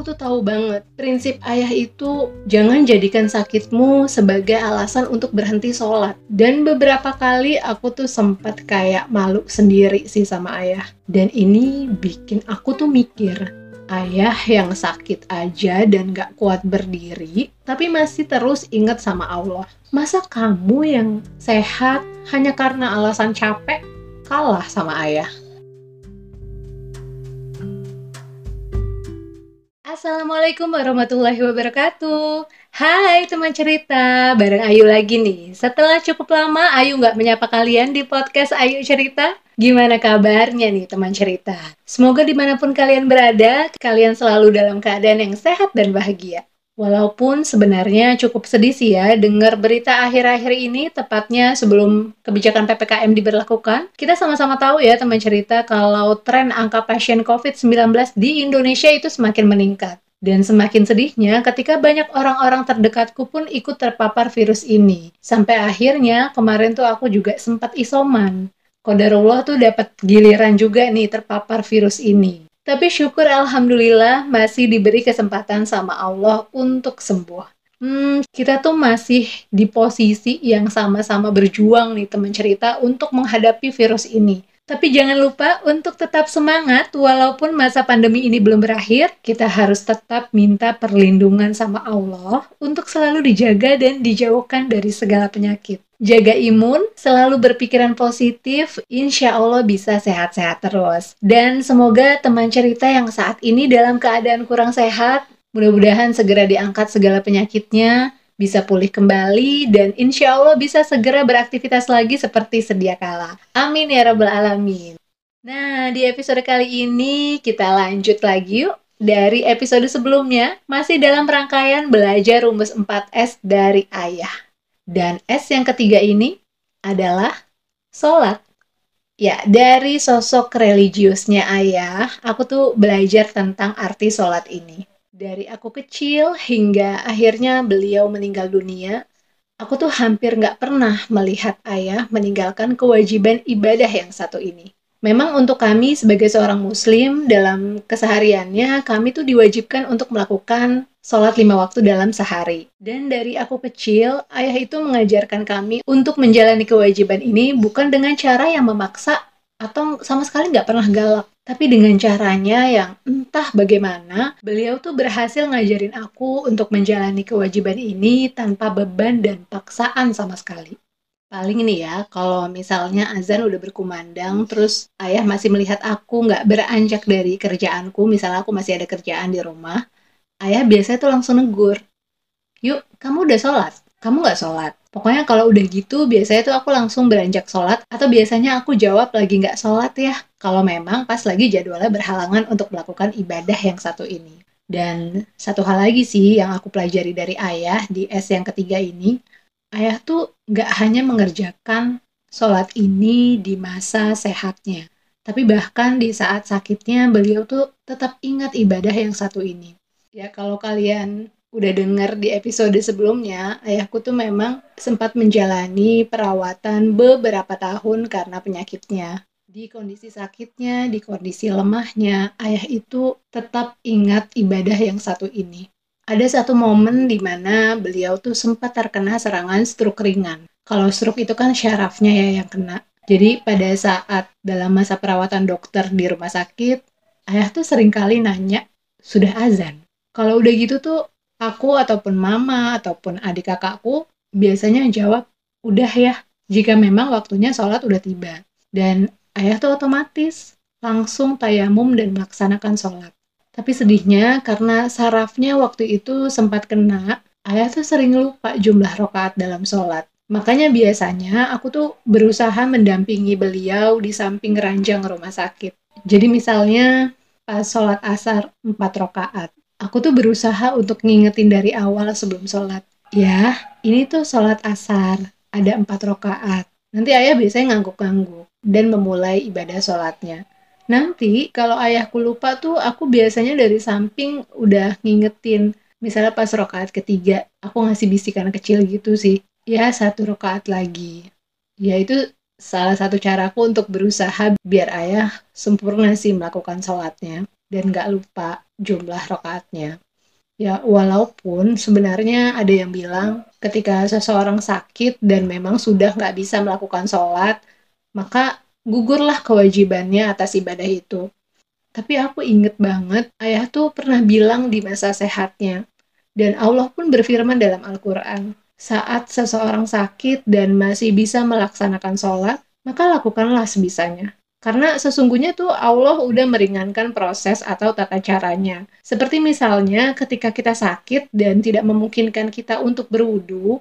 aku tuh tahu banget prinsip ayah itu jangan jadikan sakitmu sebagai alasan untuk berhenti sholat. Dan beberapa kali aku tuh sempat kayak malu sendiri sih sama ayah. Dan ini bikin aku tuh mikir, ayah yang sakit aja dan gak kuat berdiri, tapi masih terus ingat sama Allah. Masa kamu yang sehat hanya karena alasan capek kalah sama ayah? Assalamualaikum warahmatullahi wabarakatuh. Hai teman cerita, bareng Ayu lagi nih. Setelah cukup lama Ayu nggak menyapa kalian di podcast Ayu Cerita. Gimana kabarnya nih teman cerita? Semoga di mana pun kalian berada, kalian selalu dalam keadaan yang sehat dan bahagia Walaupun sebenarnya cukup sedih sih ya dengar berita akhir-akhir ini tepatnya sebelum kebijakan PPKM diberlakukan. Kita sama-sama tahu ya teman cerita kalau tren angka pasien COVID-19 di Indonesia itu semakin meningkat. Dan semakin sedihnya ketika banyak orang-orang terdekatku pun ikut terpapar virus ini. Sampai akhirnya kemarin tuh aku juga sempat isoman. Kodarullah tuh dapat giliran juga nih terpapar virus ini. Tapi syukur Alhamdulillah masih diberi kesempatan sama Allah untuk sembuh. Hmm, kita tuh masih di posisi yang sama-sama berjuang nih teman cerita untuk menghadapi virus ini. Tapi jangan lupa untuk tetap semangat walaupun masa pandemi ini belum berakhir, kita harus tetap minta perlindungan sama Allah untuk selalu dijaga dan dijauhkan dari segala penyakit jaga imun, selalu berpikiran positif, insya Allah bisa sehat-sehat terus. Dan semoga teman cerita yang saat ini dalam keadaan kurang sehat, mudah-mudahan segera diangkat segala penyakitnya, bisa pulih kembali, dan insya Allah bisa segera beraktivitas lagi seperti sedia kala. Amin ya Rabbal Alamin. Nah, di episode kali ini kita lanjut lagi yuk dari episode sebelumnya, masih dalam rangkaian belajar rumus 4S dari ayah. Dan S yang ketiga ini adalah sholat. Ya, dari sosok religiusnya ayah, aku tuh belajar tentang arti sholat ini. Dari aku kecil hingga akhirnya beliau meninggal dunia, aku tuh hampir nggak pernah melihat ayah meninggalkan kewajiban ibadah yang satu ini. Memang untuk kami sebagai seorang muslim dalam kesehariannya kami tuh diwajibkan untuk melakukan sholat lima waktu dalam sehari. Dan dari aku kecil, ayah itu mengajarkan kami untuk menjalani kewajiban ini bukan dengan cara yang memaksa atau sama sekali nggak pernah galak. Tapi dengan caranya yang entah bagaimana, beliau tuh berhasil ngajarin aku untuk menjalani kewajiban ini tanpa beban dan paksaan sama sekali. Paling ini ya, kalau misalnya azan udah berkumandang, terus ayah masih melihat aku nggak beranjak dari kerjaanku, misalnya aku masih ada kerjaan di rumah, ayah biasanya tuh langsung negur, yuk kamu udah sholat, kamu nggak sholat. Pokoknya kalau udah gitu, biasanya tuh aku langsung beranjak sholat, atau biasanya aku jawab lagi nggak sholat ya, kalau memang pas lagi jadwalnya berhalangan untuk melakukan ibadah yang satu ini. Dan satu hal lagi sih yang aku pelajari dari ayah di S yang ketiga ini, ayah tuh nggak hanya mengerjakan sholat ini di masa sehatnya, tapi bahkan di saat sakitnya beliau tuh tetap ingat ibadah yang satu ini. Ya kalau kalian udah dengar di episode sebelumnya, ayahku tuh memang sempat menjalani perawatan beberapa tahun karena penyakitnya. Di kondisi sakitnya, di kondisi lemahnya, ayah itu tetap ingat ibadah yang satu ini ada satu momen di mana beliau tuh sempat terkena serangan stroke ringan. Kalau stroke itu kan syarafnya ya yang kena. Jadi pada saat dalam masa perawatan dokter di rumah sakit, ayah tuh sering kali nanya, sudah azan? Kalau udah gitu tuh, aku ataupun mama ataupun adik kakakku biasanya jawab, udah ya, jika memang waktunya sholat udah tiba. Dan ayah tuh otomatis langsung tayamum dan melaksanakan sholat. Tapi sedihnya karena sarafnya waktu itu sempat kena, ayah tuh sering lupa jumlah rokaat dalam sholat. Makanya biasanya aku tuh berusaha mendampingi beliau di samping ranjang rumah sakit. Jadi misalnya pas sholat asar 4 rokaat, aku tuh berusaha untuk ngingetin dari awal sebelum sholat. Ya, ini tuh sholat asar, ada 4 rokaat. Nanti ayah biasanya ngangguk-ngangguk dan memulai ibadah sholatnya. Nanti kalau ayahku lupa tuh aku biasanya dari samping udah ngingetin. Misalnya pas rokaat ketiga, aku ngasih bisikan kecil gitu sih. Ya satu rokaat lagi. Ya itu salah satu caraku untuk berusaha biar ayah sempurna sih melakukan sholatnya. dan gak lupa jumlah rokaatnya. Ya, walaupun sebenarnya ada yang bilang ketika seseorang sakit dan memang sudah nggak bisa melakukan sholat, maka gugurlah kewajibannya atas ibadah itu. Tapi aku inget banget, ayah tuh pernah bilang di masa sehatnya, dan Allah pun berfirman dalam Al-Quran, saat seseorang sakit dan masih bisa melaksanakan sholat, maka lakukanlah sebisanya. Karena sesungguhnya tuh Allah udah meringankan proses atau tata caranya. Seperti misalnya ketika kita sakit dan tidak memungkinkan kita untuk berwudu,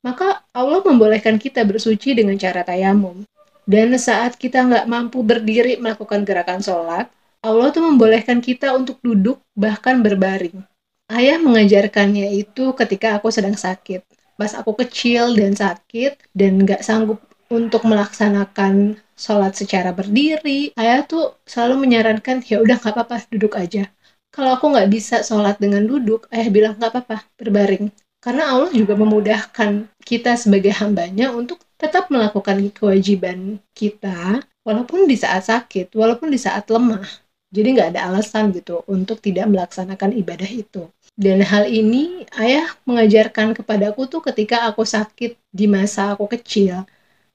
maka Allah membolehkan kita bersuci dengan cara tayamum. Dan saat kita nggak mampu berdiri melakukan gerakan sholat, Allah tuh membolehkan kita untuk duduk bahkan berbaring. Ayah mengajarkannya itu ketika aku sedang sakit. Pas aku kecil dan sakit dan nggak sanggup untuk melaksanakan sholat secara berdiri, ayah tuh selalu menyarankan ya udah nggak apa-apa duduk aja. Kalau aku nggak bisa sholat dengan duduk, ayah bilang nggak apa-apa berbaring. Karena Allah juga memudahkan kita sebagai hambanya untuk tetap melakukan kewajiban kita walaupun di saat sakit, walaupun di saat lemah. Jadi nggak ada alasan gitu untuk tidak melaksanakan ibadah itu. Dan hal ini ayah mengajarkan kepadaku tuh ketika aku sakit di masa aku kecil.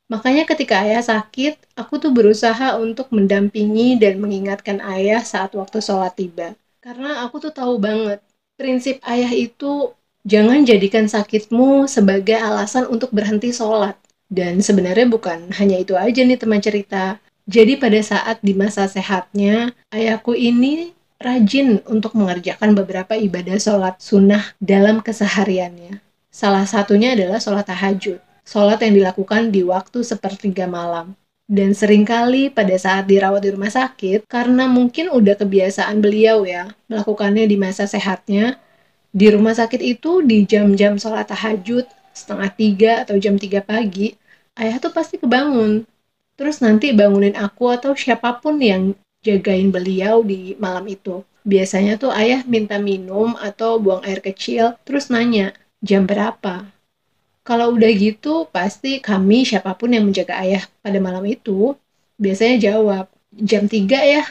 Makanya ketika ayah sakit, aku tuh berusaha untuk mendampingi dan mengingatkan ayah saat waktu sholat tiba. Karena aku tuh tahu banget, prinsip ayah itu jangan jadikan sakitmu sebagai alasan untuk berhenti sholat. Dan sebenarnya bukan hanya itu aja nih teman cerita. Jadi pada saat di masa sehatnya, ayahku ini rajin untuk mengerjakan beberapa ibadah sholat sunnah dalam kesehariannya. Salah satunya adalah sholat tahajud sholat yang dilakukan di waktu sepertiga malam. Dan sering kali pada saat dirawat di rumah sakit, karena mungkin udah kebiasaan beliau ya, melakukannya di masa sehatnya, di rumah sakit itu di jam-jam sholat tahajud, setengah tiga atau jam tiga pagi, ayah tuh pasti kebangun. Terus nanti bangunin aku atau siapa pun yang jagain beliau di malam itu. Biasanya tuh ayah minta minum atau buang air kecil, terus nanya, jam berapa? Kalau udah gitu, pasti kami siapa pun yang menjaga ayah pada malam itu, biasanya jawab, jam 3 ya.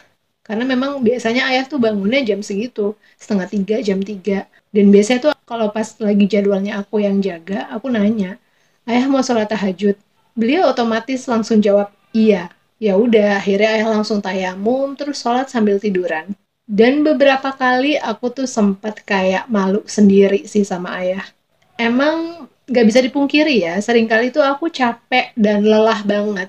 Karena memang biasanya ayah tuh bangunnya jam segitu, setengah tiga, jam 3. Dan biasanya tuh kalau pas lagi jadwalnya aku yang jaga, aku nanya, ayah mau sholat tahajud? Beliau otomatis langsung jawab, iya. Ya udah, akhirnya ayah langsung tayamum, terus sholat sambil tiduran. Dan beberapa kali aku tuh sempat kayak malu sendiri sih sama ayah. Emang nggak bisa dipungkiri ya, sering kali itu aku capek dan lelah banget.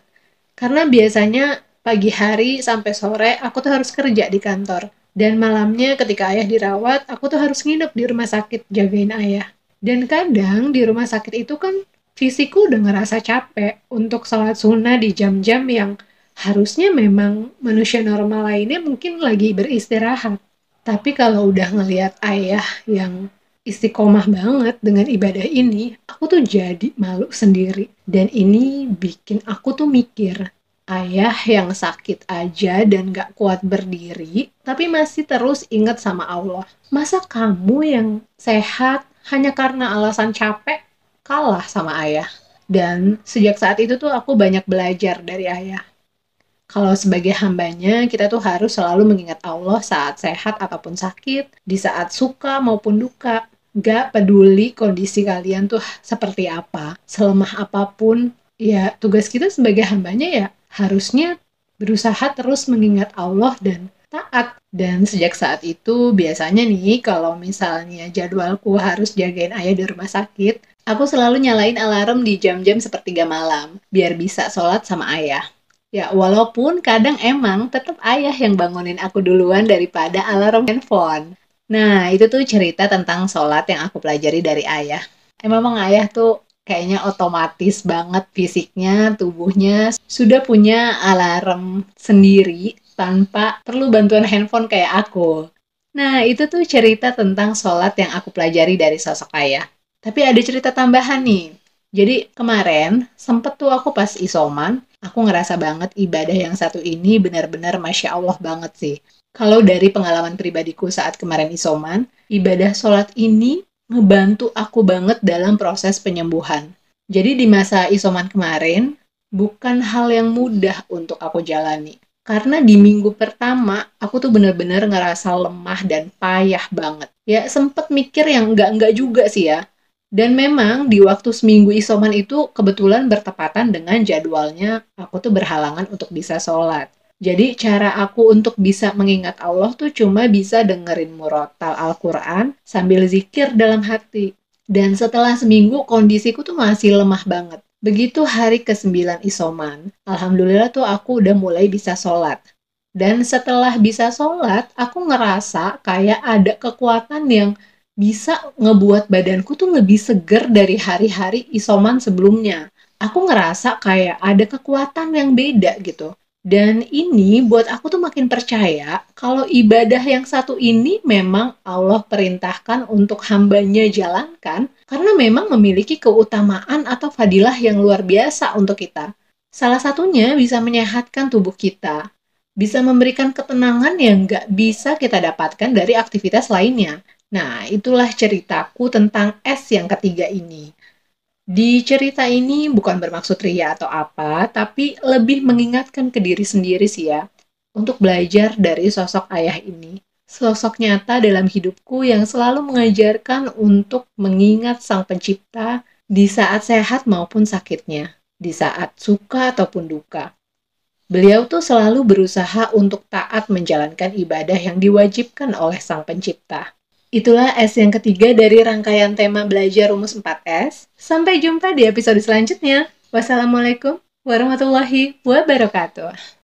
Karena biasanya pagi hari sampai sore aku tuh harus kerja di kantor. Dan malamnya ketika ayah dirawat, aku tuh harus nginep di rumah sakit jagain ayah. Dan kadang di rumah sakit itu kan fisikku udah ngerasa capek untuk sholat sunnah di jam-jam yang harusnya memang manusia normal lainnya mungkin lagi beristirahat. Tapi kalau udah ngelihat ayah yang istiqomah banget dengan ibadah ini, aku tuh jadi malu sendiri. Dan ini bikin aku tuh mikir, ayah yang sakit aja dan gak kuat berdiri, tapi masih terus ingat sama Allah. Masa kamu yang sehat hanya karena alasan capek kalah sama ayah? Dan sejak saat itu tuh aku banyak belajar dari ayah. Kalau sebagai hambanya, kita tuh harus selalu mengingat Allah saat sehat ataupun sakit, di saat suka maupun duka gak peduli kondisi kalian tuh seperti apa, selemah apa pun, ya tugas kita sebagai hambanya ya harusnya berusaha terus mengingat Allah dan taat. Dan sejak saat itu biasanya nih kalau misalnya jadwalku harus jagain ayah di rumah sakit, aku selalu nyalain alarm di jam-jam sepertiga malam biar bisa sholat sama ayah. Ya, walaupun kadang emang tetap ayah yang bangunin aku duluan daripada alarm handphone. Nah, itu tuh cerita tentang sholat yang aku pelajari dari ayah. Emang ayah tuh kayaknya otomatis banget fisiknya, tubuhnya sudah punya alarm sendiri tanpa perlu bantuan handphone kayak aku. Nah, itu tuh cerita tentang sholat yang aku pelajari dari sosok ayah. Tapi ada cerita tambahan nih. Jadi kemarin sempet tuh aku pas isoman, aku ngerasa banget ibadah yang satu ini benar-benar Masya Allah banget sih. Kalau dari pengalaman pribadiku saat kemarin isoman, ibadah sholat ini ngebantu aku banget dalam proses penyembuhan. Jadi di masa isoman kemarin, bukan hal yang mudah untuk aku jalani. Karena di minggu pertama, aku tuh bener-bener ngerasa lemah dan payah banget. Ya, sempet mikir yang enggak-enggak juga sih ya. Dan memang di waktu seminggu isoman itu kebetulan bertepatan dengan jadwalnya aku tuh berhalangan untuk bisa sholat. Jadi cara aku untuk bisa mengingat Allah tuh cuma bisa dengerin murotal Al-Quran sambil zikir dalam hati. Dan setelah seminggu kondisiku tuh masih lemah banget. Begitu hari ke-9 isoman, Alhamdulillah tuh aku udah mulai bisa sholat. Dan setelah bisa sholat, aku ngerasa kayak ada kekuatan yang bisa ngebuat badanku tuh lebih seger dari hari-hari isoman sebelumnya. Aku ngerasa kayak ada kekuatan yang beda gitu. Dan ini buat aku tuh makin percaya kalau ibadah yang satu ini memang Allah perintahkan untuk hambanya jalankan karena memang memiliki keutamaan atau fadilah yang luar biasa untuk kita. Salah satunya bisa menyehatkan tubuh kita, bisa memberikan ketenangan yang nggak bisa kita dapatkan dari aktivitas lainnya. Nah, itulah ceritaku tentang S yang ketiga ini. Di cerita ini bukan bermaksud ria atau apa, tapi lebih mengingatkan ke diri sendiri sih ya, untuk belajar dari sosok ayah ini. Sosok nyata dalam hidupku yang selalu mengajarkan untuk mengingat sang pencipta di saat sehat maupun sakitnya, di saat suka ataupun duka. Beliau tuh selalu berusaha untuk taat menjalankan ibadah yang diwajibkan oleh sang pencipta. Itulah S yang ketiga dari rangkaian tema belajar rumus 4S. Sampai jumpa di episode selanjutnya. Wassalamualaikum warahmatullahi wabarakatuh.